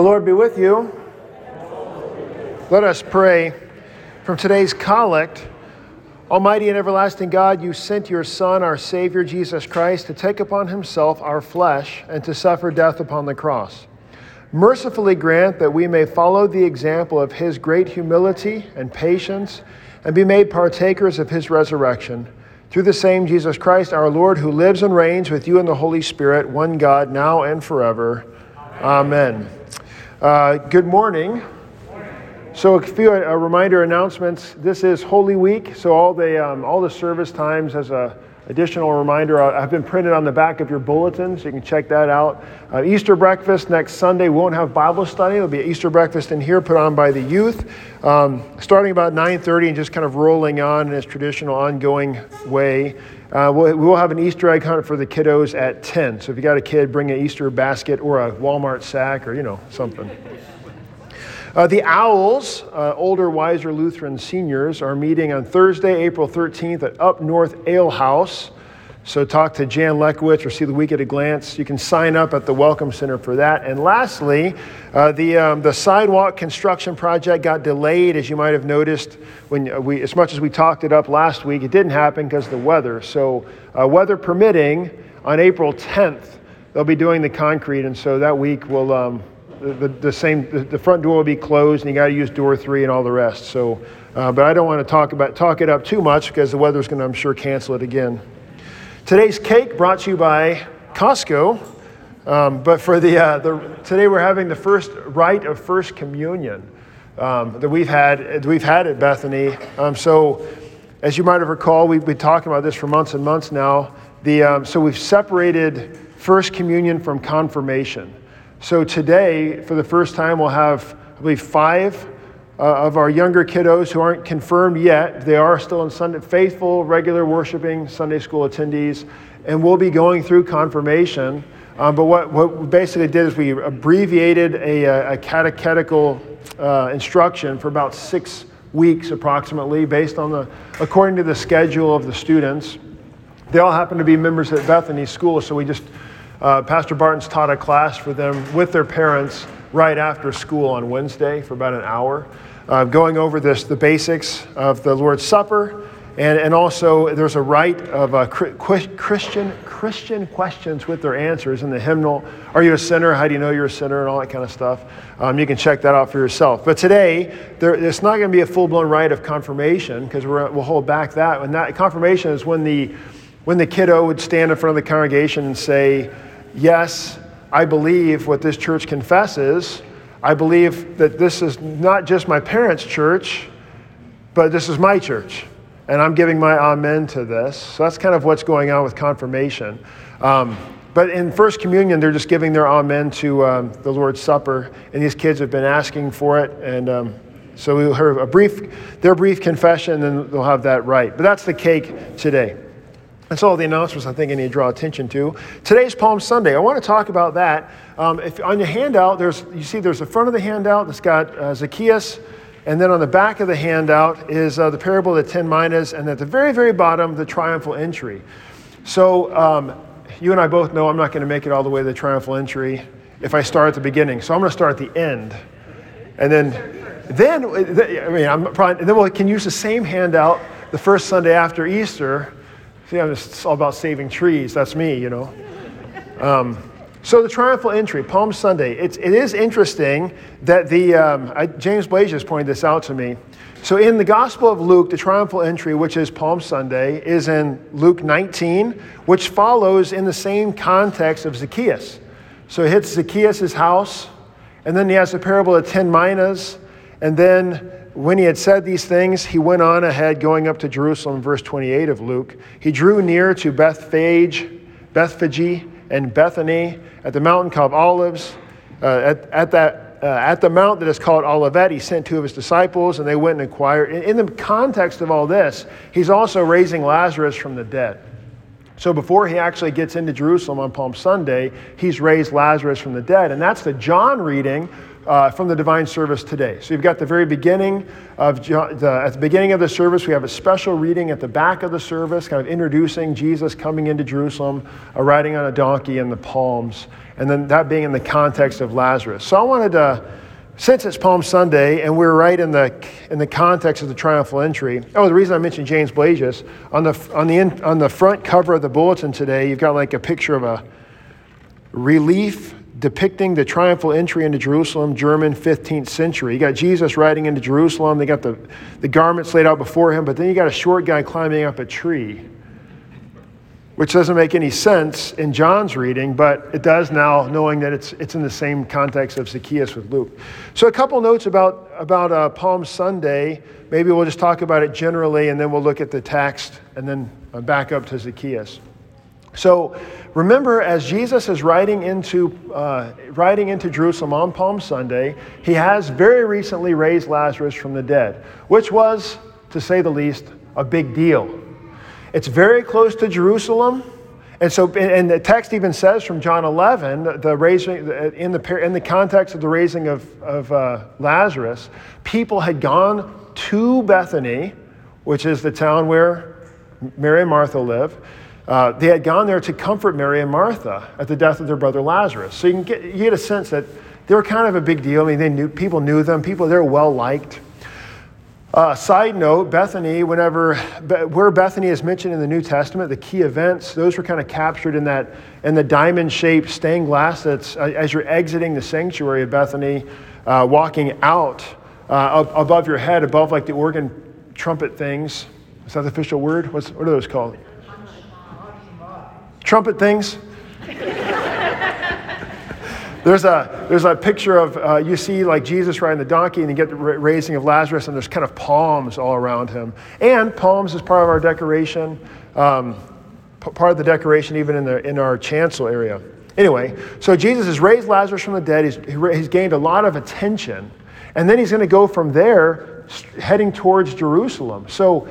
The Lord be with you. Let us pray. From today's collect, Almighty and everlasting God, you sent your Son, our Savior Jesus Christ, to take upon himself our flesh and to suffer death upon the cross. Mercifully grant that we may follow the example of his great humility and patience and be made partakers of his resurrection. Through the same Jesus Christ, our Lord, who lives and reigns with you in the Holy Spirit, one God, now and forever. Amen. Uh, good morning. So a few uh, reminder announcements. This is Holy Week, so all the um, all the service times as a additional reminder uh, have been printed on the back of your bulletin, so you can check that out. Uh, Easter breakfast next Sunday. We won't have Bible study. It'll be Easter breakfast in here put on by the youth, um, starting about 9:30 and just kind of rolling on in its traditional ongoing way. Uh, we'll, we will have an Easter egg hunt for the kiddos at 10. So if you got a kid, bring an Easter basket or a Walmart sack or you know something. Uh, the Owls, uh, older, wiser Lutheran seniors, are meeting on Thursday, April 13th at Up North Ale House. So talk to Jan Lekowitz or see the week at a glance. You can sign up at the Welcome Center for that. And lastly, uh, the, um, the sidewalk construction project got delayed, as you might have noticed. When we, as much as we talked it up last week, it didn't happen because of the weather. So, uh, weather permitting, on April 10th, they'll be doing the concrete, and so that week we'll, um, the, the, same, the, the, front door will be closed and you got to use door three and all the rest. So, uh, but I don't want to talk about, talk it up too much because the weather's going to, I'm sure, cancel it again. Today's cake brought to you by Costco. Um, but for the, uh, the, today we're having the first rite of first communion um, that we've had, we've had at Bethany. Um, so as you might have recalled, we've been talking about this for months and months now. The, um, so we've separated first communion from confirmation. So today, for the first time, we'll have, I believe, five uh, of our younger kiddos who aren't confirmed yet. They are still in Sunday, faithful, regular worshiping Sunday school attendees, and we'll be going through confirmation. Um, but what, what we basically did is we abbreviated a, a catechetical uh, instruction for about six weeks approximately, based on the, according to the schedule of the students. They all happen to be members at Bethany School, so we just uh, Pastor Barton's taught a class for them with their parents right after school on Wednesday for about an hour, uh, going over this, the basics of the Lord's Supper. And, and also, there's a rite of uh, Christian, Christian questions with their answers in the hymnal. Are you a sinner? How do you know you're a sinner? And all that kind of stuff. Um, you can check that out for yourself. But today, there, it's not going to be a full blown rite of confirmation because we'll hold back that. And that confirmation is when the, when the kiddo would stand in front of the congregation and say, yes, I believe what this church confesses. I believe that this is not just my parents' church, but this is my church. And I'm giving my amen to this. So that's kind of what's going on with confirmation. Um, but in First Communion, they're just giving their amen to um, the Lord's Supper, and these kids have been asking for it. And um, so we'll hear a brief, their brief confession, and they'll have that right. But that's the cake today. That's all the announcements I think I need to draw attention to. Today's Palm Sunday. I want to talk about that. Um, if on your handout, there's you see there's the front of the handout that's got uh, Zacchaeus, and then on the back of the handout is uh, the parable of the ten minas, and at the very very bottom the triumphal entry. So um, you and I both know I'm not going to make it all the way to the triumphal entry if I start at the beginning. So I'm going to start at the end, and then then I mean I'm probably then we can use the same handout the first Sunday after Easter See, I'm just all about saving trees. That's me, you know. Um, so the triumphal entry, Palm Sunday. It's, it is interesting that the um, I, James pointed this out to me. So in the Gospel of Luke, the triumphal entry, which is Palm Sunday, is in Luke 19, which follows in the same context of Zacchaeus. So it hits Zacchaeus' house, and then he has the parable of ten minas, and then when he had said these things, he went on ahead, going up to Jerusalem, verse 28 of Luke. He drew near to Bethphage, Bethphage, and Bethany at the mountain called Olives. Uh, at, at, that, uh, at the mount that is called Olivet, he sent two of his disciples, and they went and inquired. In, in the context of all this, he's also raising Lazarus from the dead. So before he actually gets into Jerusalem on Palm Sunday, he's raised Lazarus from the dead. And that's the John reading uh, from the divine service today. So you've got the very beginning of the, at the beginning of the service, we have a special reading at the back of the service, kind of introducing Jesus coming into Jerusalem, uh, riding on a donkey in the palms, and then that being in the context of Lazarus. So I wanted to, since it's Palm Sunday and we're right in the in the context of the triumphal entry. Oh, the reason I mentioned James Blasius on the on the in, on the front cover of the bulletin today, you've got like a picture of a relief depicting the triumphal entry into Jerusalem, German 15th century. You got Jesus riding into Jerusalem, they got the, the garments laid out before him, but then you got a short guy climbing up a tree, which doesn't make any sense in John's reading, but it does now, knowing that it's, it's in the same context of Zacchaeus with Luke. So, a couple notes about, about uh, Palm Sunday. Maybe we'll just talk about it generally, and then we'll look at the text, and then uh, back up to Zacchaeus. So remember, as Jesus is riding into, uh, riding into Jerusalem on Palm Sunday, he has very recently raised Lazarus from the dead, which was, to say the least, a big deal. It's very close to Jerusalem. And so, and the text even says from John 11, the raising, in the, in the context of the raising of, of uh, Lazarus, people had gone to Bethany, which is the town where Mary and Martha live. Uh, they had gone there to comfort Mary and Martha at the death of their brother Lazarus. So you can get, you get a sense that they were kind of a big deal. I mean, they knew, people knew them, people, they were well liked. Uh, side note, Bethany, whenever, where Bethany is mentioned in the New Testament, the key events, those were kind of captured in that, in the diamond shaped stained glass that's, uh, as you're exiting the sanctuary of Bethany, uh, walking out uh, above your head, above like the organ trumpet things. Is that the official word? What's, what are those called? Trumpet things. there's a there's a picture of uh, you see like Jesus riding the donkey, and you get the raising of Lazarus, and there's kind of palms all around him. And palms is part of our decoration, um, p- part of the decoration even in the in our chancel area. Anyway, so Jesus has raised Lazarus from the dead. He's, he's gained a lot of attention, and then he's going to go from there, heading towards Jerusalem. So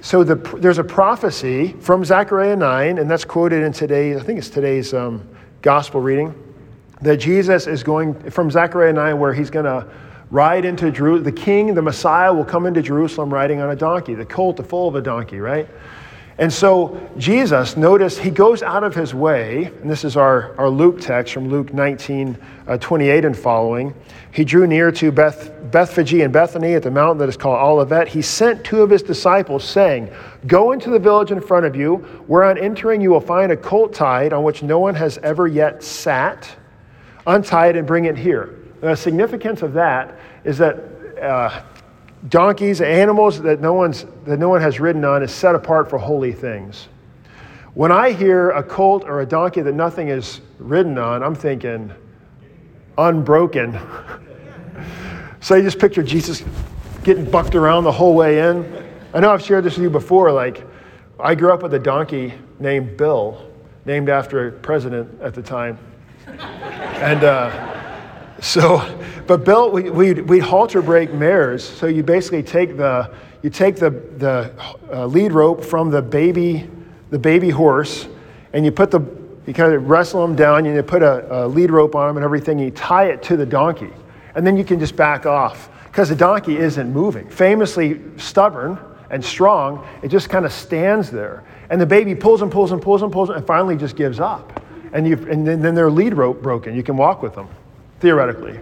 so the, there's a prophecy from Zechariah 9, and that's quoted in today's, I think it's today's um, gospel reading, that Jesus is going, from Zechariah 9, where he's going to ride into Jerusalem. The king, the Messiah, will come into Jerusalem riding on a donkey, the colt, the foal of a donkey, right? And so Jesus, notice he goes out of his way, and this is our, our Luke text from Luke 19, uh, 28 and following. He drew near to Beth, Bethphage and Bethany at the mountain that is called Olivet. He sent two of his disciples, saying, Go into the village in front of you, where on entering you will find a colt tied on which no one has ever yet sat. Untie it and bring it here. The significance of that is that uh, donkeys, animals that no, one's, that no one has ridden on, is set apart for holy things. When I hear a colt or a donkey that nothing is ridden on, I'm thinking unbroken. so you just picture Jesus getting bucked around the whole way in. I know I've shared this with you before. Like, I grew up with a donkey named Bill, named after a president at the time. and uh, so but Bill, we, we'd, we'd halter break mares. So you basically take the, you take the, the uh, lead rope from the baby, the baby horse, and you put the, you kind of wrestle them down, and you put a, a lead rope on them and everything, and you tie it to the donkey. And then you can just back off because the donkey isn't moving. Famously stubborn and strong, it just kind of stands there. And the baby pulls and pulls and pulls and pulls and finally just gives up. And, you and then, then their lead rope broken. You can walk with them, theoretically.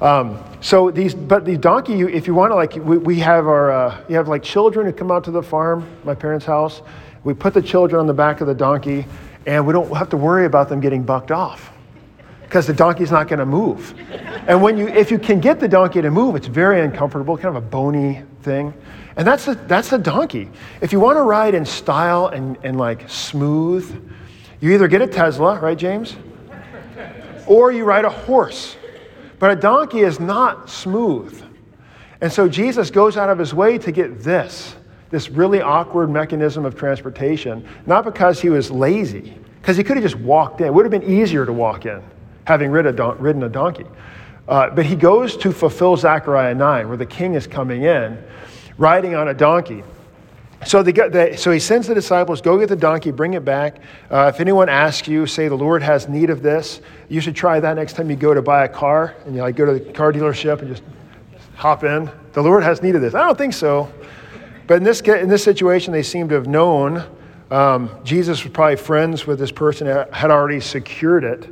Um, so these, but the donkey, you, if you want to, like, we, we have our, uh, you have like children who come out to the farm, my parents' house. We put the children on the back of the donkey, and we don't have to worry about them getting bucked off because the donkey's not going to move. And when you, if you can get the donkey to move, it's very uncomfortable, kind of a bony thing. And that's the, that's the donkey. If you want to ride in style and, and like smooth, you either get a Tesla, right, James? Or you ride a horse. But a donkey is not smooth. And so Jesus goes out of his way to get this, this really awkward mechanism of transportation, not because he was lazy, because he could have just walked in. It would have been easier to walk in, having ridden a, ridden a donkey. Uh, but he goes to fulfill Zechariah 9, where the king is coming in, riding on a donkey. So, so he sends the disciples, go get the donkey, bring it back. Uh, if anyone asks you, say, the Lord has need of this, you should try that next time you go to buy a car and you like, go to the car dealership and just hop in. The Lord has need of this. I don't think so. But in this, in this situation, they seem to have known um, Jesus was probably friends with this person had already secured it.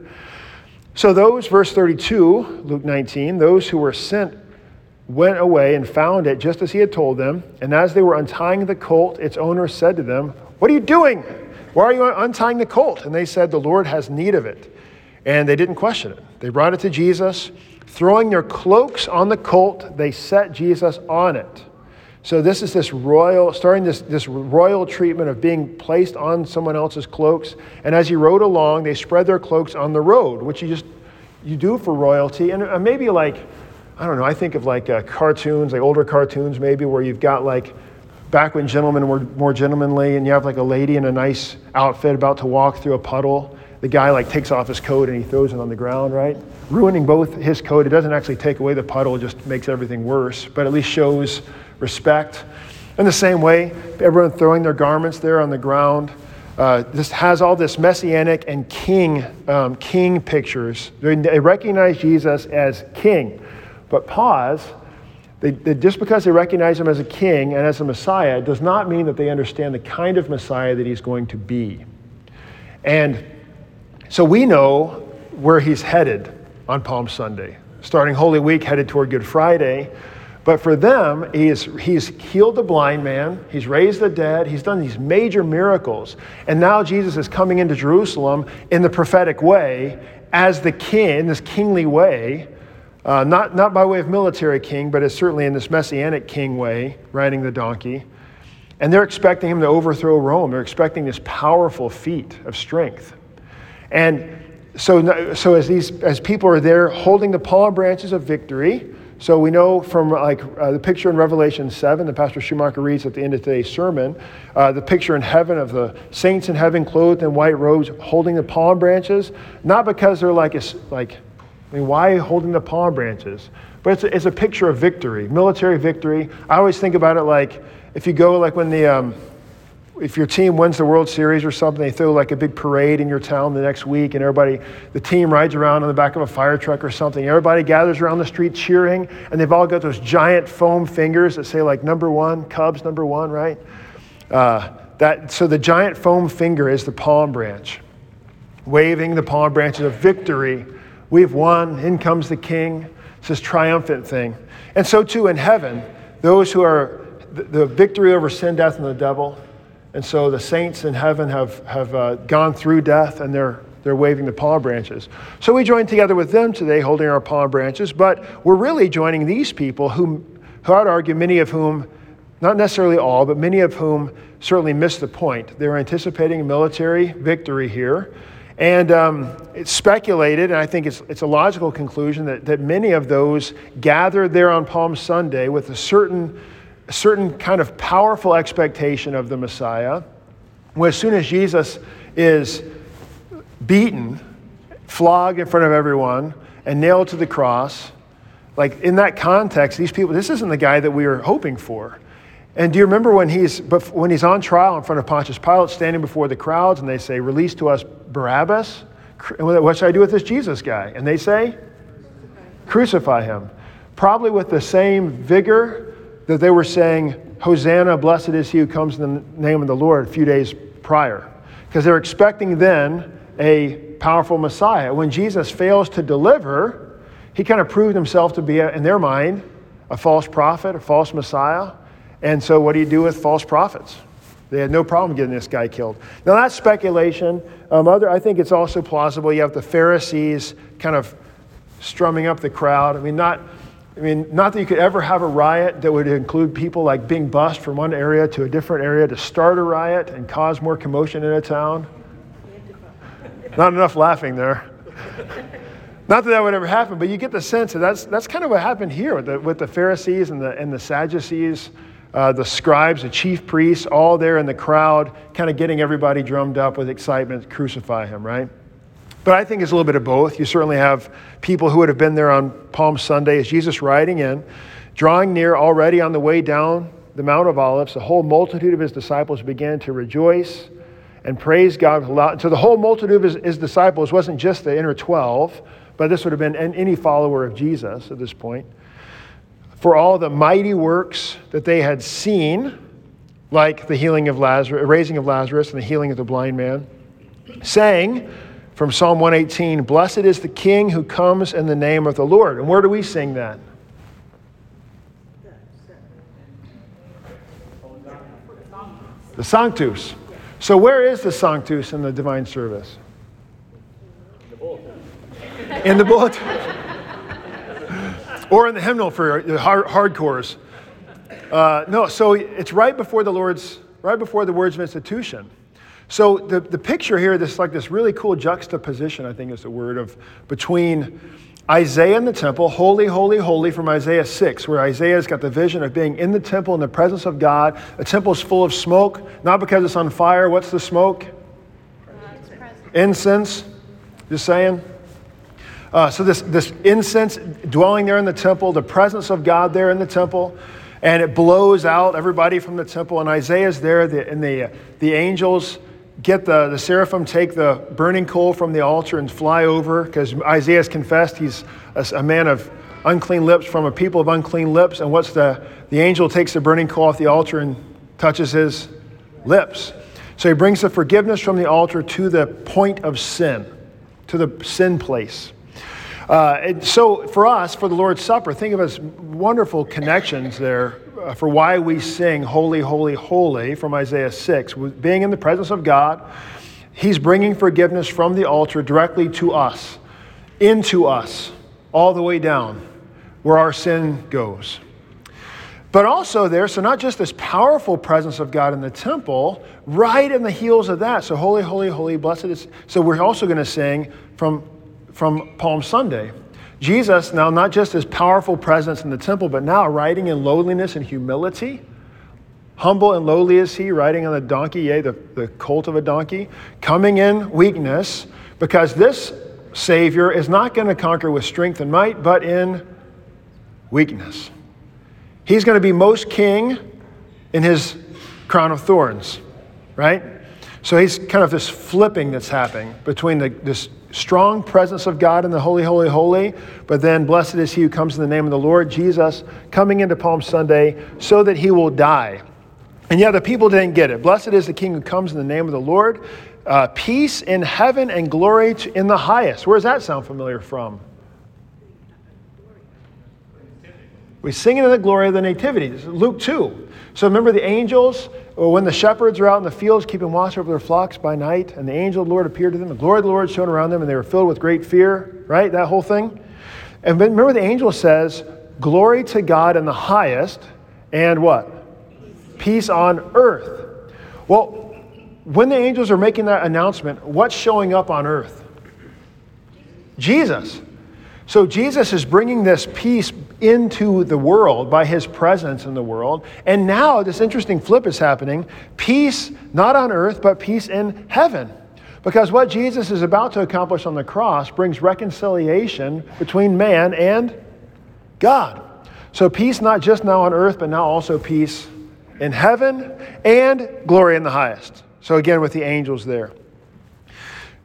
So, those, verse 32, Luke 19, those who were sent went away and found it just as he had told them. And as they were untying the colt, its owner said to them, What are you doing? Why are you untying the colt? And they said, The Lord has need of it. And they didn't question it. They brought it to Jesus. Throwing their cloaks on the colt, they set Jesus on it. So this is this royal, starting this, this royal treatment of being placed on someone else's cloaks. And as he rode along, they spread their cloaks on the road, which you just, you do for royalty. And uh, maybe like, I don't know, I think of like uh, cartoons, like older cartoons maybe, where you've got like, back when gentlemen were more gentlemanly and you have like a lady in a nice outfit about to walk through a puddle the guy like takes off his coat and he throws it on the ground, right? Ruining both his coat. It doesn't actually take away the puddle, it just makes everything worse, but at least shows respect. In the same way, everyone throwing their garments there on the ground. Uh, this has all this messianic and king, um, king pictures. They, recognize Jesus as king. But pause, they, they, just because they recognize him as a king and as a Messiah does not mean that they understand the kind of Messiah that he's going to be. And so we know where he's headed on Palm Sunday, starting Holy Week, headed toward Good Friday. But for them, he's, he's healed the blind man, he's raised the dead, he's done these major miracles. And now Jesus is coming into Jerusalem in the prophetic way as the king, in this kingly way, uh, not, not by way of military king, but as certainly in this messianic king way, riding the donkey. And they're expecting him to overthrow Rome. They're expecting this powerful feat of strength. And so, so as, these, as people are there holding the palm branches of victory, so we know from like uh, the picture in Revelation 7 that Pastor Schumacher reads at the end of today's sermon, uh, the picture in heaven of the saints in heaven clothed in white robes holding the palm branches, not because they're like, like I mean, why holding the palm branches? But it's a, it's a picture of victory, military victory. I always think about it like if you go like when the, um, if your team wins the World Series or something, they throw like a big parade in your town the next week, and everybody, the team rides around on the back of a fire truck or something. Everybody gathers around the street cheering, and they've all got those giant foam fingers that say like number one, Cubs number one, right? Uh, that, so the giant foam finger is the palm branch, waving the palm branches of victory. We've won, in comes the king. It's this triumphant thing. And so too in heaven, those who are the, the victory over sin, death, and the devil and so the saints in heaven have, have uh, gone through death and they're, they're waving the palm branches. So we join together with them today, holding our palm branches, but we're really joining these people who, who I'd argue, many of whom, not necessarily all, but many of whom certainly missed the point. They were anticipating a military victory here. And um, it's speculated, and I think it's, it's a logical conclusion, that, that many of those gathered there on Palm Sunday with a certain a certain kind of powerful expectation of the Messiah. When as soon as Jesus is beaten, flogged in front of everyone, and nailed to the cross, like in that context, these people, this isn't the guy that we were hoping for. And do you remember when he's, when he's on trial in front of Pontius Pilate, standing before the crowds, and they say, Release to us Barabbas? What should I do with this Jesus guy? And they say, Crucify him. Probably with the same vigor that they were saying, Hosanna, blessed is he who comes in the name of the Lord a few days prior. Because they're expecting then a powerful Messiah. When Jesus fails to deliver, he kind of proved himself to be, in their mind, a false prophet, a false Messiah. And so, what do you do with false prophets? They had no problem getting this guy killed. Now, that's speculation. Um, other, I think it's also plausible. You have the Pharisees kind of strumming up the crowd. I mean, not I mean, not that you could ever have a riot that would include people like being bused from one area to a different area to start a riot and cause more commotion in a town. Not enough laughing there. Not that that would ever happen, but you get the sense that that's, that's kind of what happened here with the, with the Pharisees and the, and the Sadducees, uh, the scribes, the chief priests, all there in the crowd, kind of getting everybody drummed up with excitement to crucify him, right? But I think it's a little bit of both. You certainly have people who would have been there on Palm Sunday as Jesus riding in, drawing near already on the way down the Mount of Olives, the whole multitude of his disciples began to rejoice and praise God. So the whole multitude of his, his disciples wasn't just the inner 12, but this would have been any follower of Jesus at this point. For all the mighty works that they had seen, like the healing of Lazarus, raising of Lazarus and the healing of the blind man, saying from Psalm 118, Blessed is the King who comes in the name of the Lord. And where do we sing that? The Sanctus. So, where is the Sanctus in the divine service? In the bulletin. or in the hymnal for the hard, hardcores. Uh, no, so it's right before the Lord's, right before the words of institution. So the, the picture here, this like this really cool juxtaposition, I think is the word of between Isaiah in the temple, holy, holy, holy, from Isaiah 6, where Isaiah's got the vision of being in the temple in the presence of God. The temple's full of smoke, not because it's on fire. What's the smoke? Incense. Just saying. Uh, so this, this incense dwelling there in the temple, the presence of God there in the temple, and it blows out everybody from the temple. And Isaiah's there, the, and the, the angels get the, the seraphim take the burning coal from the altar and fly over because Isaiah's confessed he's a, a, man of unclean lips from a people of unclean lips. And what's the, the angel takes the burning coal off the altar and touches his lips. So he brings the forgiveness from the altar to the point of sin, to the sin place. Uh, so for us, for the Lord's Supper, think of as wonderful connections there Uh, for why we sing Holy, Holy, Holy from Isaiah 6. Being in the presence of God, He's bringing forgiveness from the altar directly to us, into us, all the way down where our sin goes. But also there, so not just this powerful presence of God in the temple, right in the heels of that. So holy, holy, holy, blessed is. So we're also going to sing from, from Palm Sunday. Jesus, now not just his powerful presence in the temple, but now riding in lowliness and humility. Humble and lowly is he, riding on a donkey, yea, the, the colt of a donkey, coming in weakness, because this Savior is not going to conquer with strength and might, but in weakness. He's going to be most king in his crown of thorns, right? So he's kind of this flipping that's happening between the, this strong presence of God in the Holy, Holy, Holy, but then blessed is he who comes in the name of the Lord, Jesus, coming into Palm Sunday so that he will die. And yeah, the people didn't get it. Blessed is the King who comes in the name of the Lord. Uh, peace in heaven and glory in the highest. Where does that sound familiar from? We sing in the glory of the Nativity. Luke 2. So remember the angels when the shepherds are out in the fields keeping watch over their flocks by night, and the angel of the Lord appeared to them, the glory of the Lord shone around them, and they were filled with great fear, right? That whole thing. And remember, the angel says, Glory to God in the highest, and what? Peace on earth. Well, when the angels are making that announcement, what's showing up on earth? Jesus. So Jesus is bringing this peace into the world by his presence in the world. And now this interesting flip is happening peace not on earth, but peace in heaven. Because what Jesus is about to accomplish on the cross brings reconciliation between man and God. So peace not just now on earth, but now also peace in heaven and glory in the highest. So again, with the angels there.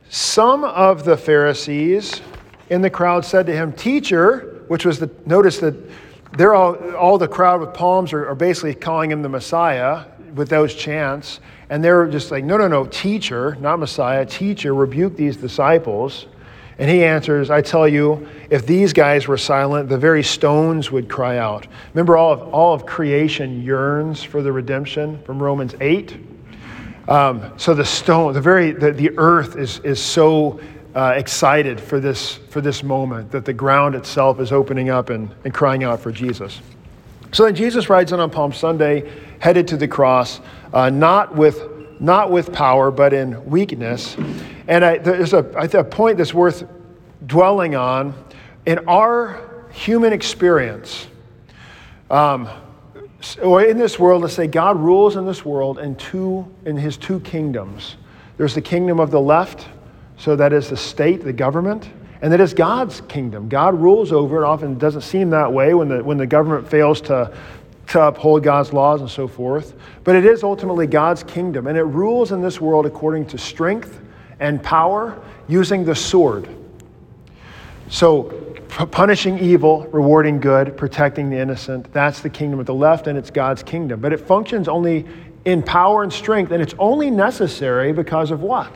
Some of the Pharisees in the crowd said to him, Teacher, which was the, notice that they're all, all the crowd with palms are, are basically calling him the Messiah with those chants. And they're just like, no, no, no, teacher, not Messiah, teacher, rebuke these disciples. And he answers, I tell you, if these guys were silent, the very stones would cry out. Remember, all of, all of creation yearns for the redemption from Romans 8. Um, so the stone, the very, the, the earth is, is so uh, excited for this, for this moment that the ground itself is opening up and, and crying out for Jesus. So then Jesus rides in on Palm Sunday, headed to the cross, uh, not, with, not with power, but in weakness. And I, there's a, a point that's worth dwelling on. In our human experience, um, or in this world, let's say God rules in this world in, two, in his two kingdoms. There's the kingdom of the left, so that is the state, the government, and that is God's kingdom. God rules over it. Often doesn't seem that way when the, when the government fails to to uphold God's laws and so forth. But it is ultimately God's kingdom, and it rules in this world according to strength and power using the sword. So, p- punishing evil, rewarding good, protecting the innocent, that's the kingdom of the left, and it's God's kingdom. But it functions only in power and strength, and it's only necessary because of what?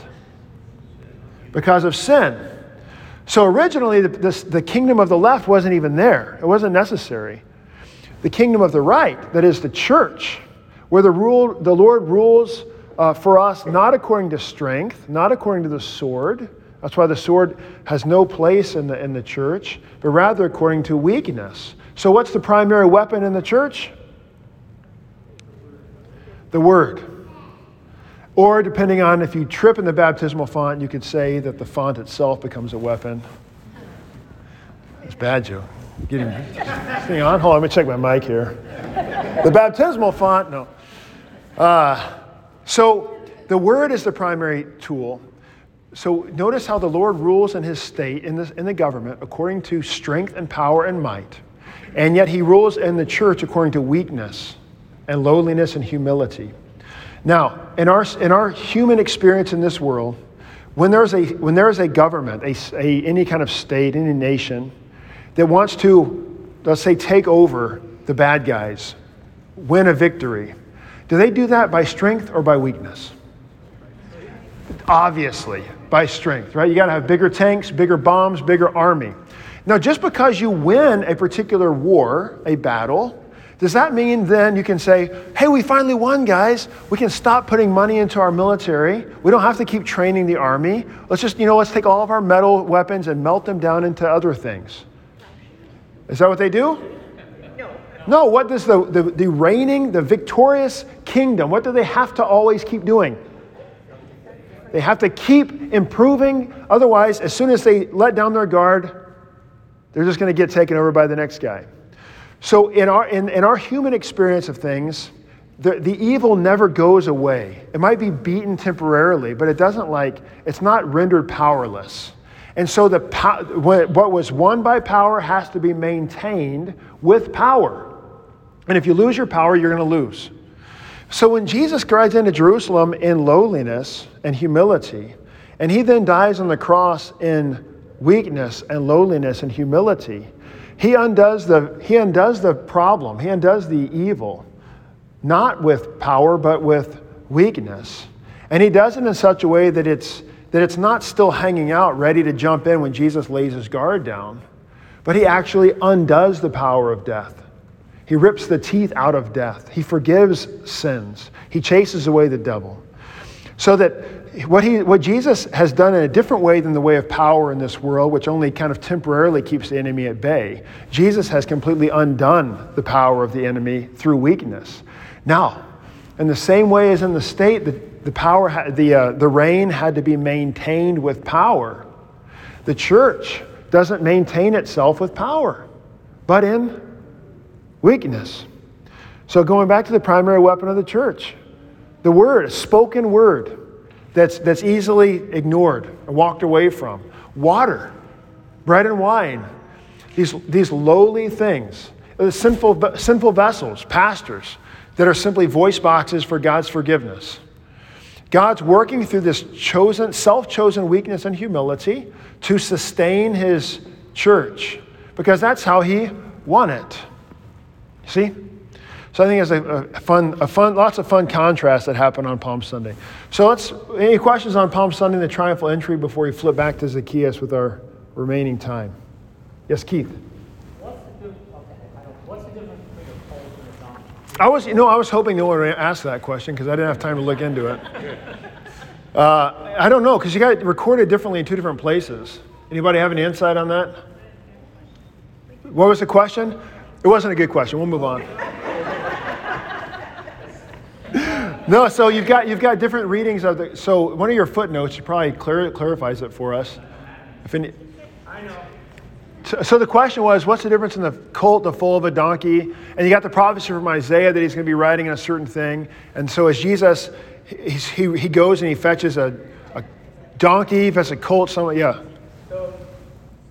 Because of sin. So originally, the, this, the kingdom of the left wasn't even there, it wasn't necessary. The kingdom of the right, that is the church, where the, rule, the Lord rules uh, for us not according to strength, not according to the sword. That's why the sword has no place in the, in the church, but rather according to weakness. So, what's the primary weapon in the church? The word. Or, depending on if you trip in the baptismal font, you could say that the font itself becomes a weapon. It's bad, Joe. Getting, hang on, hold on, let me check my mic here. The baptismal font, no. Uh, so, the word is the primary tool. So, notice how the Lord rules in his state, in, this, in the government, according to strength and power and might. And yet, he rules in the church according to weakness and lowliness and humility. Now, in our, in our human experience in this world, when there's a, when there is a government, a, a, any kind of state, any nation that wants to, let's say, take over the bad guys, win a victory, do they do that by strength or by weakness? Obviously, by strength, right? You got to have bigger tanks, bigger bombs, bigger army. Now, just because you win a particular war, a battle, does that mean then you can say, hey, we finally won, guys. We can stop putting money into our military. We don't have to keep training the army. Let's just, you know, let's take all of our metal weapons and melt them down into other things. Is that what they do? No. No, what does the, the, the reigning, the victorious kingdom, what do they have to always keep doing? They have to keep improving. Otherwise, as soon as they let down their guard, they're just going to get taken over by the next guy. So, in our, in, in our human experience of things, the, the evil never goes away. It might be beaten temporarily, but it doesn't like, it's not rendered powerless. And so, the, what was won by power has to be maintained with power. And if you lose your power, you're going to lose. So, when Jesus rides into Jerusalem in lowliness and humility, and he then dies on the cross in weakness and lowliness and humility, he undoes the, he undoes the problem, he undoes the evil, not with power, but with weakness. And he does it in such a way that it's, that it's not still hanging out, ready to jump in when Jesus lays his guard down, but he actually undoes the power of death. He rips the teeth out of death. He forgives sins. He chases away the devil. So that what, he, what Jesus has done in a different way than the way of power in this world, which only kind of temporarily keeps the enemy at bay, Jesus has completely undone the power of the enemy through weakness. Now, in the same way as in the state, the, the, power, the, uh, the reign had to be maintained with power. The church doesn't maintain itself with power, but in weakness. So, going back to the primary weapon of the church, the word, a spoken word that's, that's easily ignored and walked away from. Water, bread and wine, these, these lowly things, the sinful, sinful vessels, pastors, that are simply voice boxes for God's forgiveness. God's working through this chosen, self chosen weakness and humility to sustain his church because that's how he won it. See? So I think it's a, a, fun, a fun, lots of fun contrasts that happen on Palm Sunday. So let's, any questions on Palm Sunday the triumphal entry before we flip back to Zacchaeus with our remaining time? Yes, Keith. What's the difference between a pulse and a document? I was, you know, I was hoping no one would ask that question because I didn't have time to look into it. Uh, I don't know because you got it recorded differently in two different places. Anybody have any insight on that? What was the question? It wasn't a good question. We'll move on. No, so you've got, you've got different readings of the. So one of your footnotes probably clar- clarifies it for us. If any, I know. So, so, the question was, what's the difference in the colt, the foal of a donkey? And you got the prophecy from Isaiah that he's going to be riding a certain thing. And so as Jesus, he, he goes and he fetches a, a donkey, fetches a colt, something, yeah. So,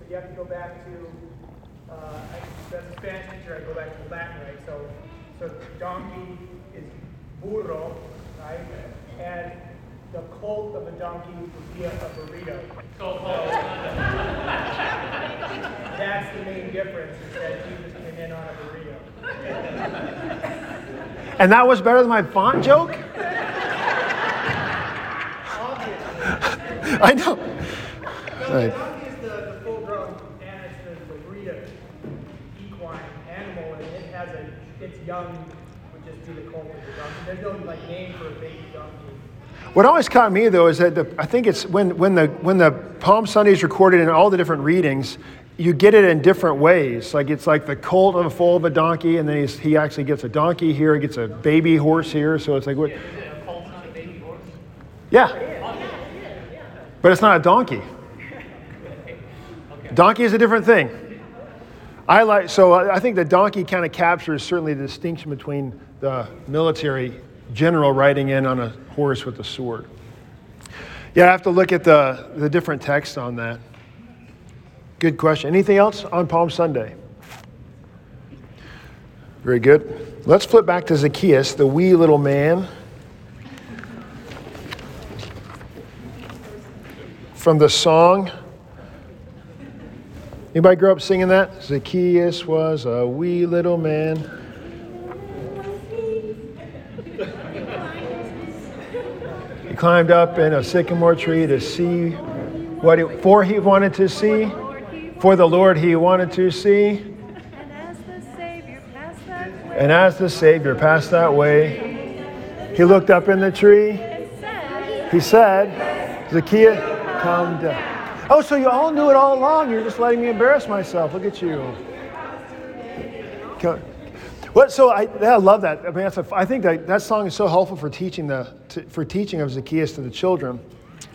you have to go back to, uh, Spanish teacher, I go back to Latin, right? So, so burro, right? And the colt of a donkey would be a, burrito. So that's the main difference is that Jesus came in on a burrito. And that was better than my font joke? I know. The right. donkey is the, the full grown and it's the, the breed of equine animal and it has a, it's young the donkey. There's like name for a baby donkey. What always caught me though is that the, I think it's when, when, the, when the Palm Sunday is recorded in all the different readings, you get it in different ways. Like it's like the colt of a foal of a donkey, and then he's, he actually gets a donkey here, he gets a baby horse here. So it's like what? Yeah. But it's not a donkey. Donkey is a different thing. I like so I think the donkey kind of captures certainly the distinction between the military general riding in on a horse with a sword. Yeah, I have to look at the, the different texts on that. Good question. Anything else on Palm Sunday? Very good. Let's flip back to Zacchaeus, the wee little man. From the song. Anybody grow up singing that? Zacchaeus was a wee little man. He climbed up in a sycamore tree to see what he, for he wanted to see, for the Lord he wanted to see. And as the Savior passed that way, he looked up in the tree. He said, Zacchaeus, come down. Oh, so you all knew it all along. You're just letting me embarrass myself. Look at you. Come- What, so I, yeah, I love that. I mean, that's a, I think that, that song is so helpful for teaching, the, to, for teaching of Zacchaeus to the children.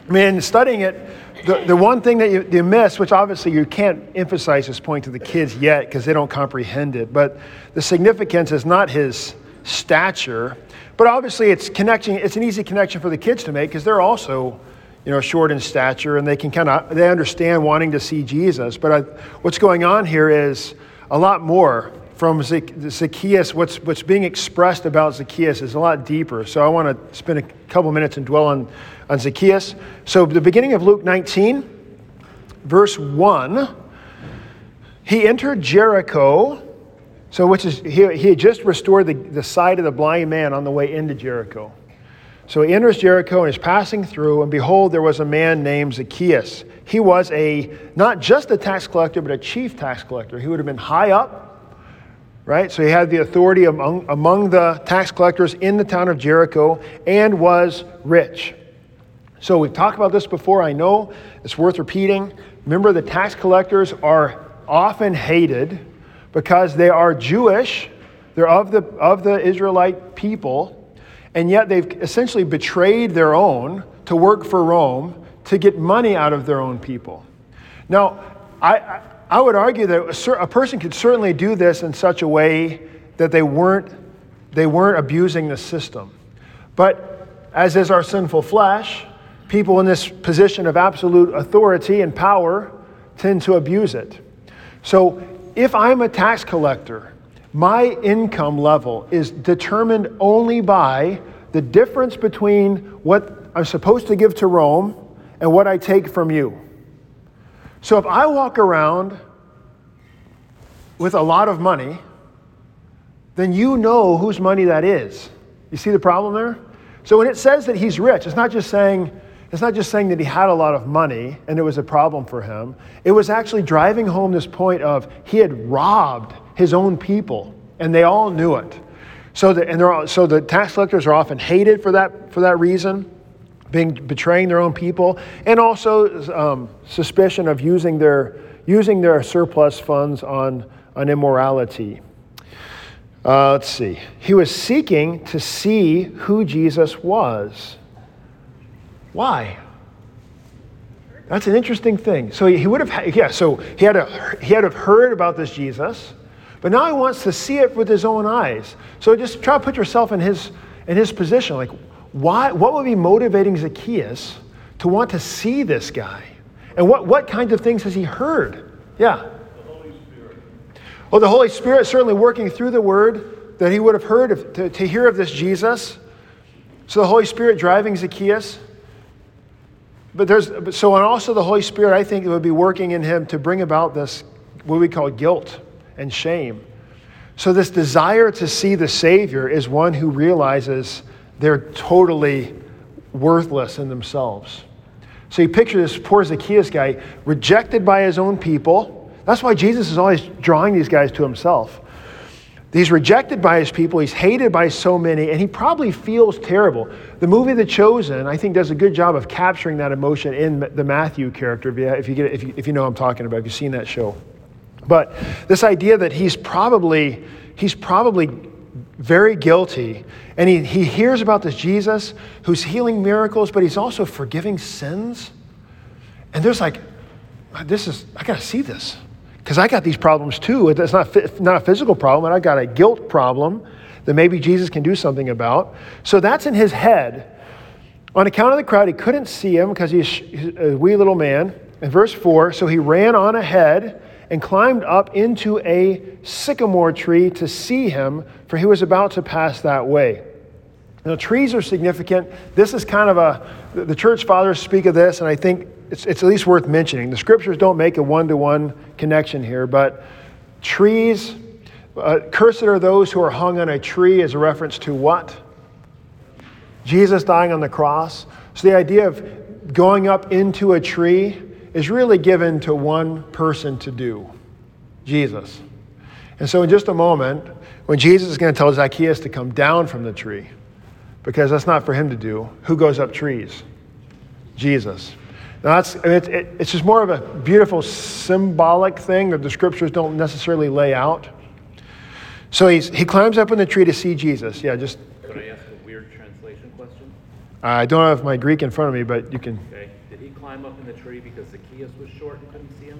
I mean, studying it, the, the one thing that you, you miss, which obviously you can't emphasize this point to the kids yet because they don't comprehend it, but the significance is not his stature, but obviously it's connection. It's an easy connection for the kids to make because they're also, you know, short in stature and they can kind of they understand wanting to see Jesus. But I, what's going on here is a lot more from Zacchaeus. What's what's being expressed about Zacchaeus is a lot deeper. So I want to spend a couple minutes and dwell on on Zacchaeus. So the beginning of Luke 19, verse 1, he entered Jericho. So, which is, he, he had just restored the, the sight of the blind man on the way into Jericho. So he enters Jericho and is passing through, and behold, there was a man named Zacchaeus. He was a, not just a tax collector, but a chief tax collector. He would have been high up, right? So he had the authority among, among the tax collectors in the town of Jericho and was rich. So we've talked about this before. I know it's worth repeating. Remember, the tax collectors are often hated because they are Jewish. They're of the, of the Israelite people. And yet they've essentially betrayed their own to work for Rome to get money out of their own people. Now, I, I, would argue that a person could certainly do this in such a way that they weren't, they weren't abusing the system. But as is our sinful flesh, people in this position of absolute authority and power tend to abuse it. So if I'm a tax collector, my income level is determined only by the difference between what I'm supposed to give to Rome and what I take from you. So if I walk around with a lot of money, then you know whose money that is. You see the problem there? So when it says that he's rich, it's not just saying it's not just saying that he had a lot of money and it was a problem for him. It was actually driving home this point of he had robbed his own people and they all knew it. So the, and all, so the tax collectors are often hated for that for that reason, being betraying their own people, and also um, suspicion of using their using their surplus funds on on immorality. Uh, let's see. He was seeking to see who Jesus was. Why? That's an interesting thing. So he would have, yeah. So he had a, he had have heard about this Jesus, but now he wants to see it with his own eyes. So just try to put yourself in his in his position. Like, why? What would be motivating Zacchaeus to want to see this guy? And what what kinds of things has he heard? Yeah. The Holy Spirit. Well, the Holy Spirit certainly working through the word that he would have heard of, to, to hear of this Jesus. So the Holy Spirit driving Zacchaeus. but there's so and also the Holy Spirit, I think, would be working in him to bring about this what we call guilt and shame. So this desire to see the Savior is one who realizes they're totally worthless in themselves. So you picture this poor Zacchaeus guy, rejected by his own people. That's why Jesus is always drawing these guys to himself. He's rejected by his people, he's hated by so many, and he probably feels terrible. The movie The Chosen, I think, does a good job of capturing that emotion in the Matthew character, if you, get, if you, if you know what I'm talking about, if you've seen that show. But this idea that he's probably, he's probably very guilty, and he, he hears about this Jesus who's healing miracles, but he's also forgiving sins. And there's like, this is, I gotta see this because I got these problems too. It's not, not a physical problem, and I got a guilt problem that maybe Jesus can do something about. So that's in his head. On account of the crowd, he couldn't see him because he's a wee little man. In verse 4, so he ran on ahead and climbed up into a sycamore tree to see him, for he was about to pass that way. Now, trees are significant. This is kind of a, the church fathers speak of this, and I think it's, it's at least worth mentioning. The scriptures don't make a one to one connection here, but trees, uh, cursed are those who are hung on a tree is a reference to what? Jesus dying on the cross. So the idea of going up into a tree is really given to one person to do Jesus. And so, in just a moment, when Jesus is going to tell Zacchaeus to come down from the tree, because that's not for him to do, who goes up trees? Jesus. Now, that's, I mean, it, it, it's just more of a beautiful symbolic thing that the scriptures don't necessarily lay out. So he's, he climbs up in the tree to see Jesus. Yeah, just. Could I ask a weird translation question? I don't have my Greek in front of me, but you can. Okay. Climb up in the tree because Zacchaeus was short and couldn't see him?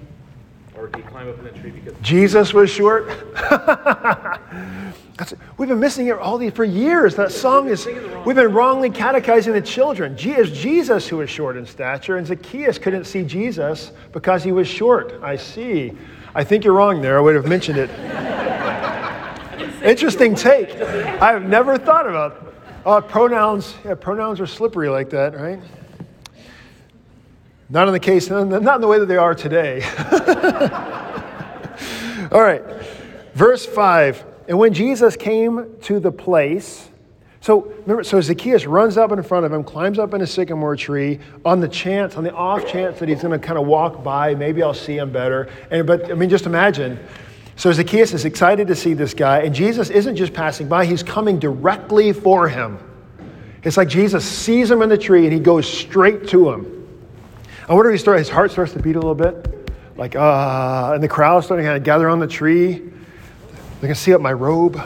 Or did he climb up in the tree because Jesus was short? we've been missing it all these for years. That song is, we've been wrongly catechizing the children. It's Jesus who was short in stature, and Zacchaeus couldn't see Jesus because he was short. I see. I think you're wrong there. I would have mentioned it. Interesting take. I've never thought about uh, pronouns. Yeah, pronouns are slippery like that, right? Not in the case, not in the way that they are today. All right, verse 5. And when Jesus came to the place, so remember, so Zacchaeus runs up in front of him, climbs up in a sycamore tree on the chance, on the off chance that he's going to kind of walk by. Maybe I'll see him better. And but I mean, just imagine. So Zacchaeus is excited to see this guy, and Jesus isn't just passing by; he's coming directly for him. It's like Jesus sees him in the tree, and he goes straight to him. I wonder if he start, his heart starts to beat a little bit, like uh, and the crowd starting to kind of gather on the tree. They can see up my robe.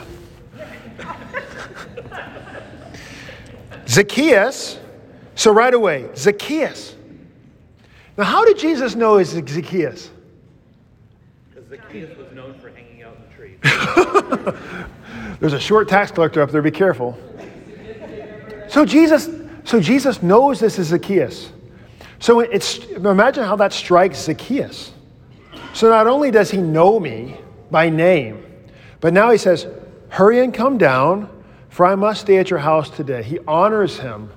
Zacchaeus. So right away, Zacchaeus. Now, how did Jesus know it's Zacchaeus? Because Zacchaeus was known for hanging out in the trees. There's a short tax collector up there. Be careful. So Jesus, so Jesus knows this is Zacchaeus. So it's, imagine how that strikes Zacchaeus. So not only does he know me by name, but now he says, Hurry and come down, for I must stay at your house today. He honors him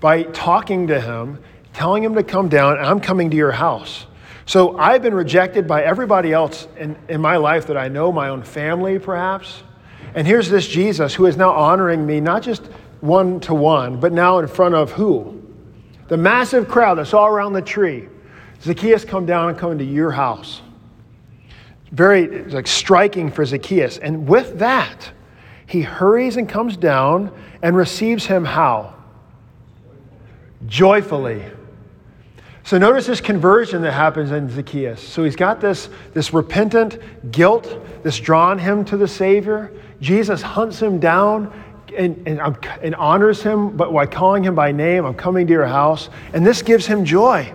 by talking to him, telling him to come down, and I'm coming to your house. So I've been rejected by everybody else in, in my life that I know, my own family perhaps. And here's this Jesus who is now honoring me, not just one to one, but now in front of who? The massive crowd that's all around the tree. Zacchaeus, come down and come into your house. Very like striking for Zacchaeus. And with that, he hurries and comes down and receives him how? Joyfully. So notice this conversion that happens in Zacchaeus. So he's got this, this repentant guilt that's drawn him to the Savior. Jesus hunts him down and, and, and honors him, but by calling him by name, I'm coming to your house. And this gives him joy.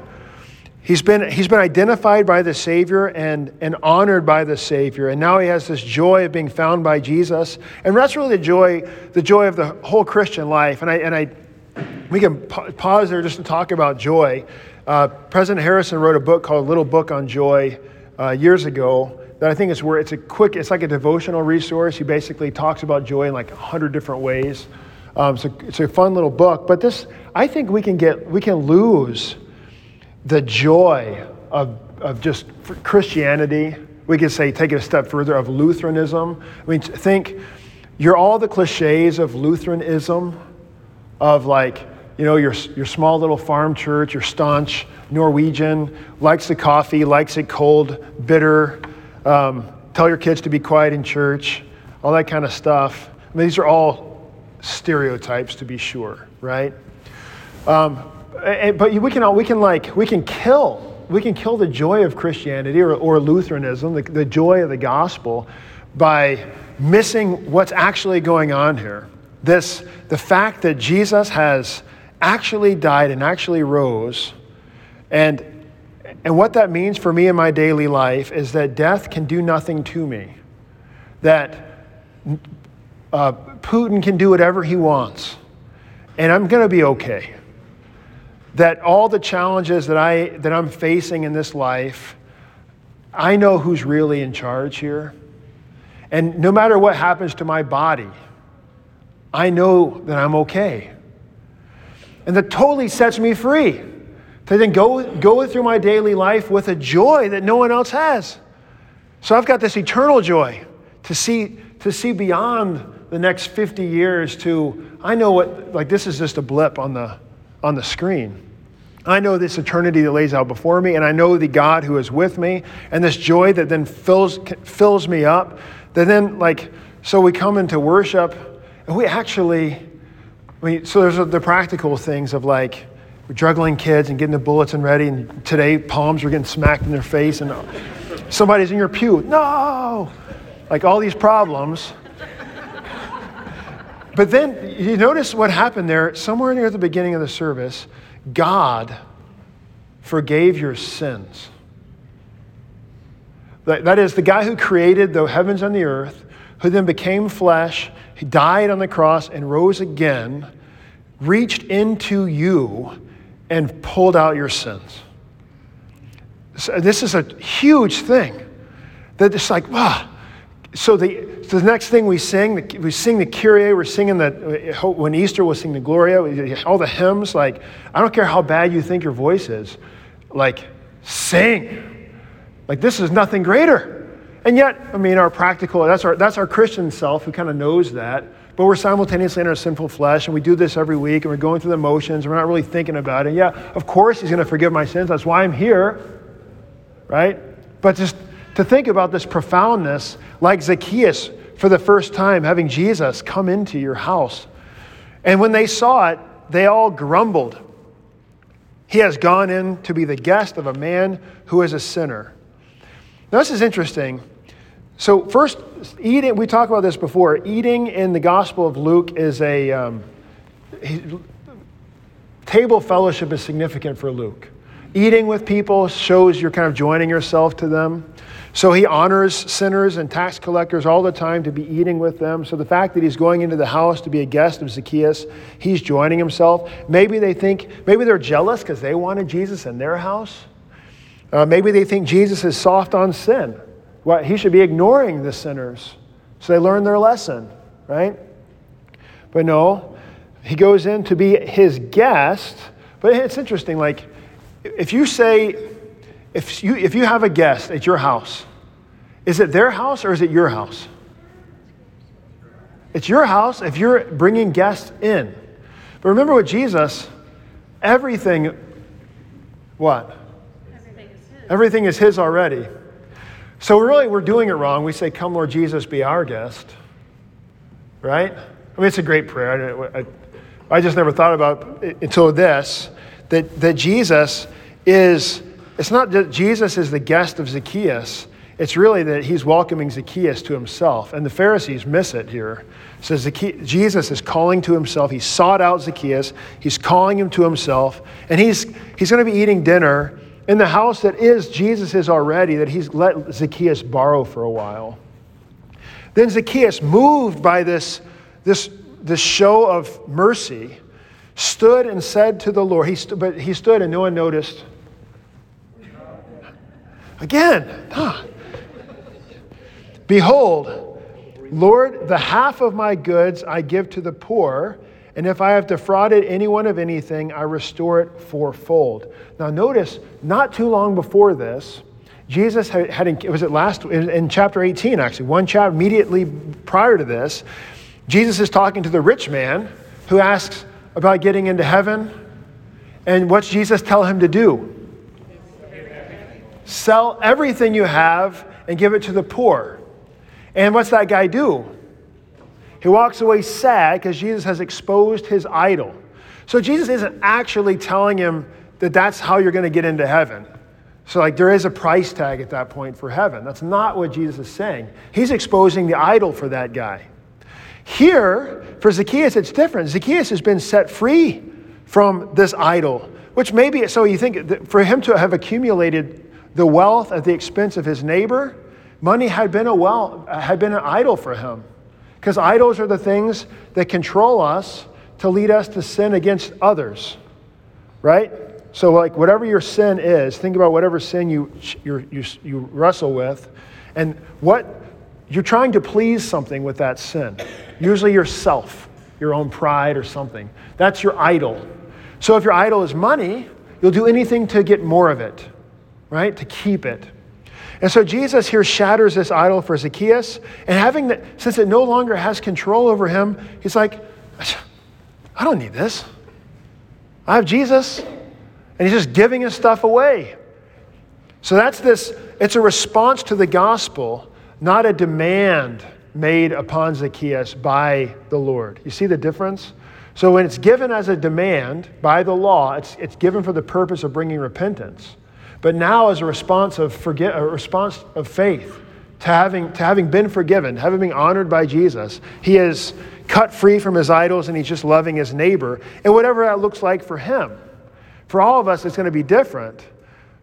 He's been, he's been identified by the Savior and, and honored by the Savior. And now he has this joy of being found by Jesus. And that's really the joy, the joy of the whole Christian life. And I, and I we can pause there just to talk about joy. Uh, President Harrison wrote a book called Little Book on Joy uh, years ago that I think is where it's a quick, it's like a devotional resource. He basically talks about joy in like a hundred different ways. Um, so it's a fun little book. But this, I think we can get, we can lose the joy of, of just Christianity. We could say, take it a step further, of Lutheranism. I mean, think, you're all the cliches of Lutheranism, of like, you know, your, your small little farm church, your staunch Norwegian, likes the coffee, likes it cold, bitter, um, tell your kids to be quiet in church, all that kind of stuff. I mean, these are all stereotypes to be sure, right? Um, but we can, we can like, we can kill, we can kill the joy of Christianity or, or Lutheranism, the, the joy of the gospel, by missing what's actually going on here. This, the fact that Jesus has actually died and actually rose, and, and what that means for me in my daily life is that death can do nothing to me. That uh, Putin can do whatever he wants, and I'm going to be okay. That all the challenges that, I, that I'm facing in this life, I know who's really in charge here. And no matter what happens to my body, I know that I'm okay. And that totally sets me free to then go, go through my daily life with a joy that no one else has. So I've got this eternal joy to see, to see beyond the next 50 years to, I know what, like this is just a blip on the, on the screen. I know this eternity that lays out before me, and I know the God who is with me, and this joy that then fills, fills me up. That then, like, so we come into worship, and we actually, I mean, so there's the practical things of like, we're juggling kids and getting the bulletin ready, and today palms are getting smacked in their face, and somebody's in your pew. No! Like all these problems. But then you notice what happened there, somewhere near the beginning of the service, God forgave your sins. That is, the guy who created the heavens and the earth, who then became flesh, he died on the cross and rose again, reached into you and pulled out your sins. So this is a huge thing. That it's like, wow. So the, so the next thing we sing, we sing the Kyrie, we're singing the, when Easter we'll sing the Gloria, all the hymns, like, I don't care how bad you think your voice is, like, sing. Like, this is nothing greater. And yet, I mean, our practical, that's our, that's our Christian self who kind of knows that but we're simultaneously in our sinful flesh, and we do this every week, and we're going through the motions, and we're not really thinking about it. Yeah, of course, He's going to forgive my sins. That's why I'm here, right? But just to think about this profoundness, like Zacchaeus for the first time, having Jesus come into your house. And when they saw it, they all grumbled. He has gone in to be the guest of a man who is a sinner. Now, this is interesting so, first, eating, we talked about this before. Eating in the Gospel of Luke is a. Um, he, table fellowship is significant for Luke. Eating with people shows you're kind of joining yourself to them. So he honors sinners and tax collectors all the time to be eating with them. So the fact that he's going into the house to be a guest of Zacchaeus, he's joining himself. Maybe they think, maybe they're jealous because they wanted Jesus in their house. Uh, maybe they think Jesus is soft on sin. What, he should be ignoring the sinners so they learn their lesson, right? But no, he goes in to be his guest. But it's interesting, like, if you say, if you, if you have a guest at your house, is it their house or is it your house? It's your house if you're bringing guests in. But remember with Jesus, everything, what? Everything is his, everything is his already. So really, we're doing it wrong. We say, Come, Lord Jesus, be our guest. Right? I mean, it's a great prayer. I, I, I just never thought about until this that, that Jesus is, it's not that Jesus is the guest of Zacchaeus, it's really that he's welcoming Zacchaeus to himself. And the Pharisees miss it here. Says Zacchaeus, Jesus is calling to himself. He sought out Zacchaeus, he's calling him to himself, and he's, he's going to be eating dinner in the house that is Jesus' already, that he's let Zacchaeus borrow for a while. Then Zacchaeus, moved by this, this, this show of mercy, stood and said to the Lord, he st- but he stood and no one noticed. Again, behold, Lord, the half of my goods I give to the poor, And if I have defrauded anyone of anything, I restore it fourfold. Now, notice, not too long before this, Jesus had, had was it last, in chapter 18, actually, one chapter immediately prior to this, Jesus is talking to the rich man who asks about getting into heaven. And what's Jesus tell him to do? Sell everything you have and give it to the poor. And what's that guy do? He walks away sad because Jesus has exposed his idol. So Jesus isn't actually telling him that that's how you're going to get into heaven. So, like, there is a price tag at that point for heaven. That's not what Jesus is saying. He's exposing the idol for that guy. Here, for Zacchaeus, it's different. Zacchaeus has been set free from this idol, which maybe, so you think for him to have accumulated the wealth at the expense of his neighbor, money had been a well, had been an idol for him. Because idols are the things that control us to lead us to sin against others, right? So, like, whatever your sin is, think about whatever sin you, you, you, you wrestle with, and what you're trying to please something with that sin. Usually yourself, your own pride or something. That's your idol. So, if your idol is money, you'll do anything to get more of it, right? To keep it. And so Jesus here shatters this idol for Zacchaeus, and having that, since it no longer has control over him, he's like, I don't need this. I have Jesus, and he's just giving his stuff away. So that's this, it's a response to the gospel, not a demand made upon Zacchaeus by the Lord. You see the difference? So when it's given as a demand by the law, it's, it's given for the purpose of bringing repentance. But now, as a response of, forget, a response of faith to having, to having been forgiven, having been honored by Jesus, he is cut free from his idols and he's just loving his neighbor, and whatever that looks like for him. For all of us, it's going to be different.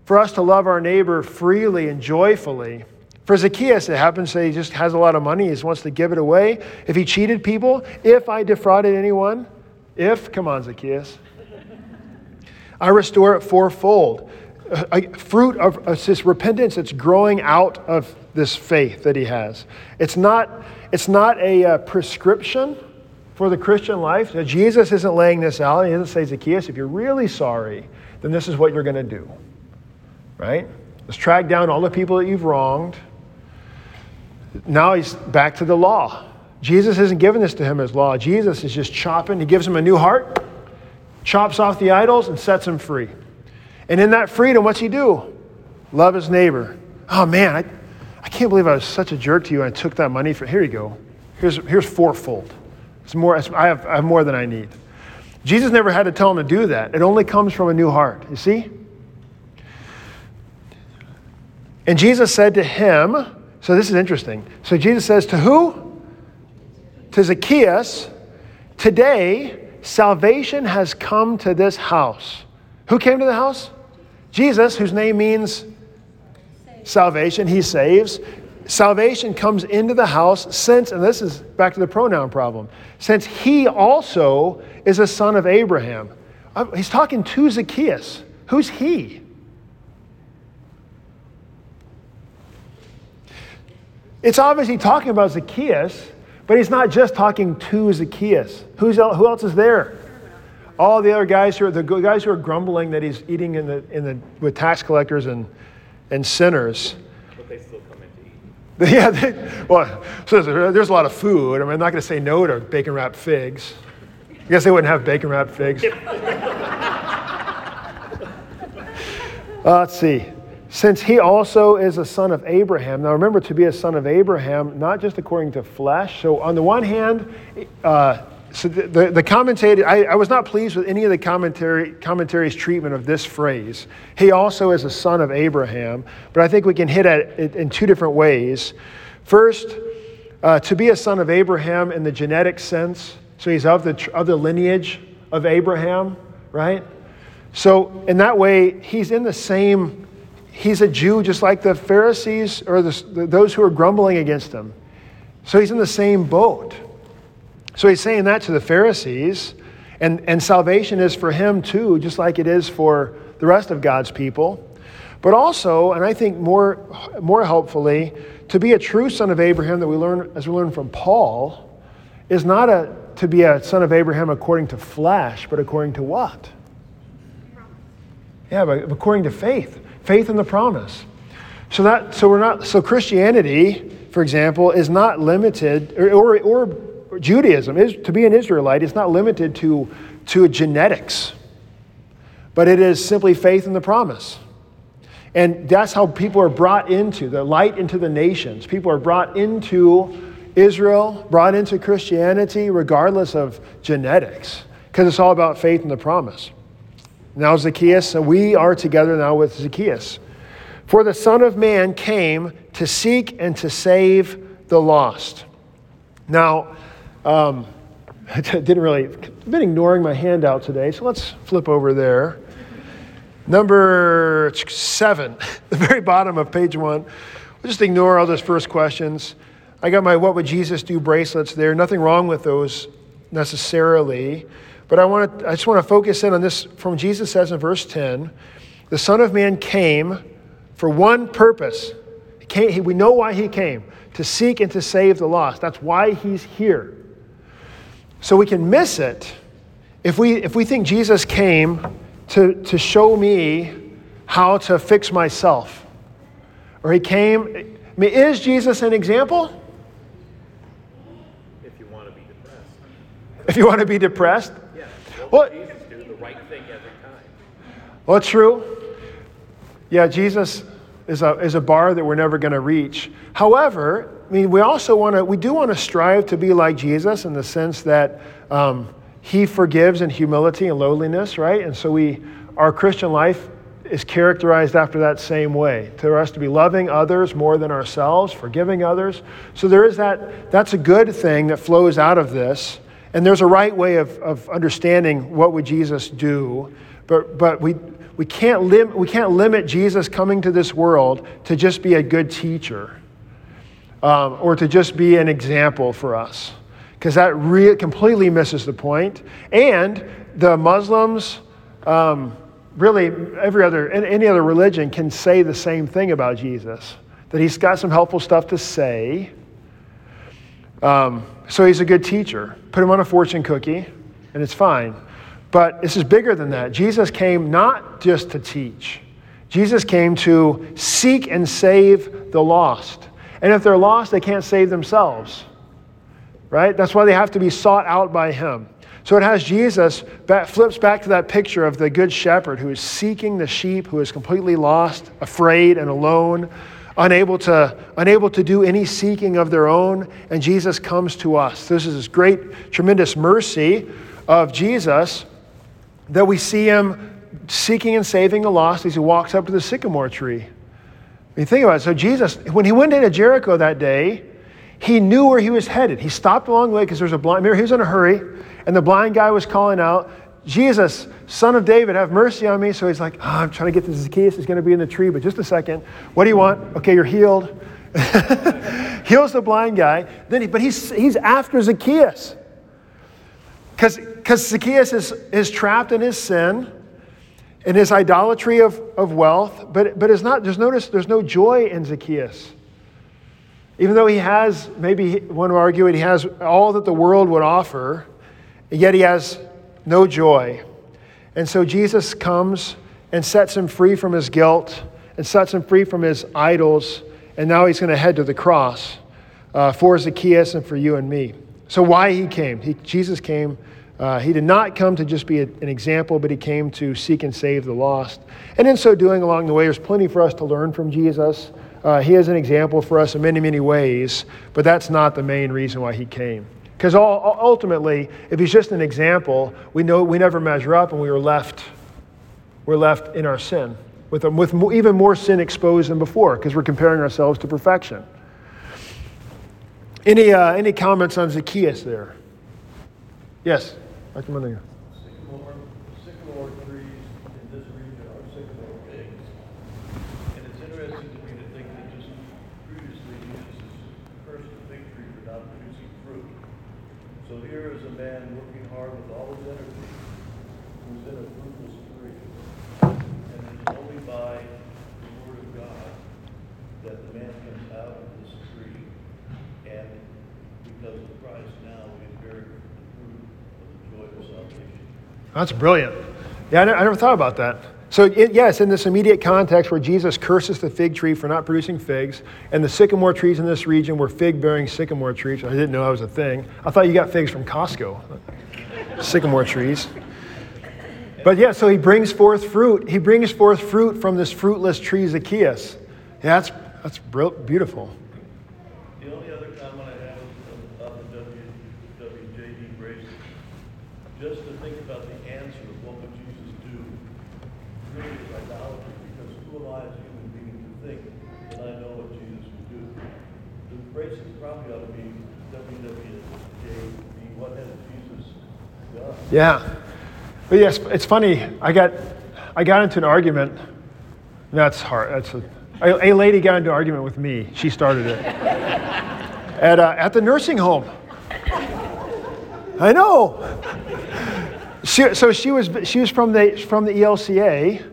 For us to love our neighbor freely and joyfully. For Zacchaeus, it happens that he just has a lot of money, he just wants to give it away. If he cheated people, if I defrauded anyone, if, come on, Zacchaeus, I restore it fourfold a fruit of, this repentance that's growing out of this faith that he has. It's not, it's not a prescription for the Christian life. Jesus isn't laying this out. He doesn't say, Zacchaeus, if you're really sorry, then this is what you're going to do. Right? Let's track down all the people that you've wronged. Now he's back to the law. Jesus isn't giving this to him as law. Jesus is just chopping. He gives him a new heart, chops off the idols, and sets him free. And in that freedom, what's he do? Love his neighbor. Oh man, I, I can't believe I was such a jerk to you and I took that money for here you go. Here's, here's fourfold. It's more, I, have, I have more than I need. Jesus never had to tell him to do that. It only comes from a new heart. You see? And Jesus said to him, so this is interesting. So Jesus says, To who? To Zacchaeus, today salvation has come to this house. Who came to the house? Jesus, whose name means salvation, he saves. Salvation comes into the house since, and this is back to the pronoun problem, since he also is a son of Abraham. Uh, he's talking to Zacchaeus. Who's he? It's obviously talking about Zacchaeus, but he's not just talking to Zacchaeus. Who's, who else is there? All the other guys who are the guys who are grumbling that he's eating in the, in the, with tax collectors and, and sinners. But they still come in to eat. Yeah, they, well, so there's a lot of food. I mean, I'm not going to say no to bacon wrapped figs. I guess they wouldn't have bacon wrapped figs. uh, let's see. Since he also is a son of Abraham. Now remember, to be a son of Abraham, not just according to flesh. So, on the one hand, uh, so the, the, the commentator, I, I, was not pleased with any of the commentary, commentary's treatment of this phrase. He also is a son of Abraham, but I think we can hit at it in two different ways. First, uh, to be a son of Abraham in the genetic sense, so he's of the, of the lineage of Abraham, right? So in that way, he's in the same, he's a Jew just like the Pharisees or the, those who are grumbling against him. So he's in the same boat. So he's saying that to the Pharisees. And, and salvation is for him too, just like it is for the rest of God's people. But also, and I think more, more helpfully, to be a true son of Abraham that we learn, as we learn from Paul, is not a, to be a son of Abraham according to flesh, but according to what? Yeah, but according to faith, faith in the promise. So that so we're not so Christianity, for example, is not limited or or, or Judaism is to be an Israelite is not limited to to genetics, but it is simply faith in the promise. And that's how people are brought into the light into the nations. People are brought into Israel, brought into Christianity, regardless of genetics, because it's all about faith in the promise. Now, Zacchaeus, we are together now with Zacchaeus. For the Son of Man came to seek and to save the lost. Now, um, I didn't really, I've been ignoring my handout today, so let's flip over there. Number seven, the very bottom of page one. We'll just ignore all those first questions. I got my What Would Jesus Do bracelets there. Nothing wrong with those necessarily. But I, want to, I just want to focus in on this from Jesus says in verse 10 The Son of Man came for one purpose. He came, he, we know why he came to seek and to save the lost. That's why he's here. So we can miss it if we, if we think Jesus came to, to show me how to fix myself. Or he came, I mean, is Jesus an example? If you want to be depressed. If you want to be depressed? Yeah. What Well- Jesus do? The right thing every time. Well, true. Yeah, Jesus is a, is a bar that we're never going to reach. However, I mean, we also want to, we do want to strive to be like Jesus in the sense that um, he forgives in humility and lowliness, right? And so we, our Christian life is characterized after that same way. To us to be loving others more than ourselves, forgiving others. So there is that, that's a good thing that flows out of this. And there's a right way of, of understanding what would Jesus do. But, but we, we, can't lim- we can't limit Jesus coming to this world to just be a good teacher um, or to just be an example for us. Because that re- completely misses the point. And the Muslims, um, really every other, any other religion can say the same thing about Jesus. That he's got some helpful stuff to say. Um, so he's a good teacher. Put him on a fortune cookie, and it's fine. But this is bigger than that. Jesus came not just to teach, Jesus came to seek and save the lost. And if they're lost, they can't save themselves. Right? That's why they have to be sought out by him. So it has Jesus, flips back to that picture of the good shepherd who is seeking the sheep, who is completely lost, afraid, and alone, unable to, unable to do any seeking of their own. And Jesus comes to us. This is this great, tremendous mercy of Jesus that we see him seeking and saving the lost as he walks up to the sycamore tree. I mean, think about it. So, Jesus, when he went into Jericho that day, he knew where he was headed. He stopped along the way because there's a blind, remember, he was in a hurry, and the blind guy was calling out, Jesus, son of David, have mercy on me. So he's like, oh, I'm trying to get to Zacchaeus. He's going to be in the tree, but just a second. What do you want? Okay, you're healed. Heals the blind guy. Then he, but he's, he's after Zacchaeus. Because Zacchaeus is, is trapped in his sin, in his idolatry of, of wealth, but, but it's not, there's, notice, there's no joy in Zacchaeus. Even though he has, maybe one would argue he has all that the world would offer, yet he has no joy. And so Jesus comes and sets him free from his guilt and sets him free from his idols, and now he's going to head to the cross uh, for Zacchaeus and for you and me. So, why he came? He, Jesus came. Uh, he did not come to just be a, an example, but he came to seek and save the lost. And in so doing, along the way, there's plenty for us to learn from Jesus. Uh, he is an example for us in many, many ways, but that's not the main reason why he came. Because ultimately, if he's just an example, we know we never measure up, and we were left, we're left in our sin with, a, with even more sin exposed than before, because we're comparing ourselves to perfection. Any, uh, any comments on Zacchaeus there? Yes, Dr. Mundinger. Sycamore, sycamore trees in this region are sycamore figs. And it's interesting to me to think that just previously Jesus cursed the fig tree for not producing fruit. So here is a man working hard with all his energy, who's in a fruitless tree. And it is only by the word of God that the man comes out of this tree. And because of Christ now, we bear the fruit enjoy their salvation. That's brilliant. Yeah, I I never thought about that. So, it, yes, in this immediate context where Jesus curses the fig tree for not producing figs, and the sycamore trees in this region were fig bearing sycamore trees. I didn't know that was a thing. I thought you got figs from Costco, sycamore trees. But yeah, so he brings forth fruit. He brings forth fruit from this fruitless tree, Zacchaeus. Yeah, that's, that's beautiful. The only other comment I have is on the W, WJD bracelet. Just to think about the answer of what would Jesus do, really is idolatry, because who am I as a human being to think that I know what Jesus would do? The bracelet probably ought to be WWJD, what has Jesus done? Yeah. But yes, it's funny. I got, I got into an argument. That's hard. That's a, a, a lady got into an argument with me. She started it. at, uh, at the nursing home. I know. She, so she was, she was from, the, from the ELCA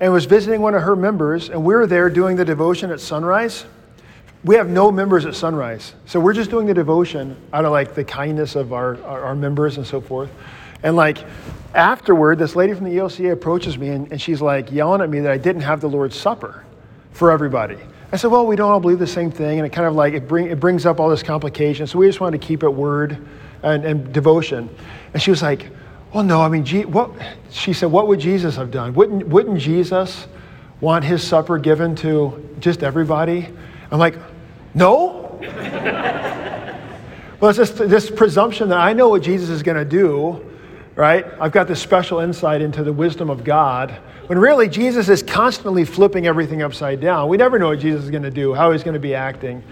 and was visiting one of her members, and we were there doing the devotion at sunrise. We have no members at sunrise. So we're just doing the devotion out of like the kindness of our, our, our members and so forth. And like afterward, this lady from the ELCA approaches me and, and she's like yelling at me that I didn't have the Lord's Supper for everybody. I said, well, we don't all believe the same thing. And it kind of like, it, bring, it brings up all this complication. So we just wanted to keep it word and, and devotion. And she was like, well, no, I mean, Je- what, she said, what would Jesus have done? Wouldn't, wouldn't Jesus want his supper given to just everybody? I'm like, no. well, it's just this presumption that I know what Jesus is going to do, right? I've got this special insight into the wisdom of God. When really Jesus is constantly flipping everything upside down. We never know what Jesus is going to do, how he's going to be acting.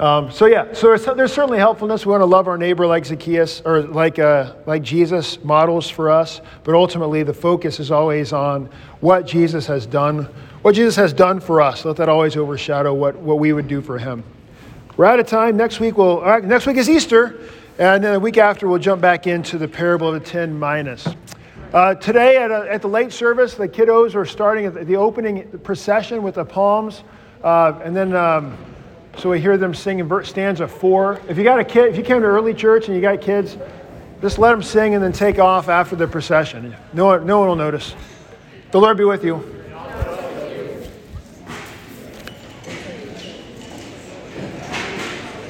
Um, so yeah, so there's, there's certainly helpfulness. We want to love our neighbor like Zacchaeus or like uh, like Jesus models for us. But ultimately, the focus is always on what Jesus has done, what Jesus has done for us. Let that always overshadow what, what we would do for Him. We're out of time. Next week we'll uh, next week is Easter, and then a week after we'll jump back into the parable of the ten minas. Uh, today at, a, at the late service, the kiddos are starting at the, opening procession with the palms, uh, and then. Um, so we hear them sing in stanza four. If you got a kid, if you came to early church and you got kids, just let them sing and then take off after the procession. No no one will notice. The Lord be with you.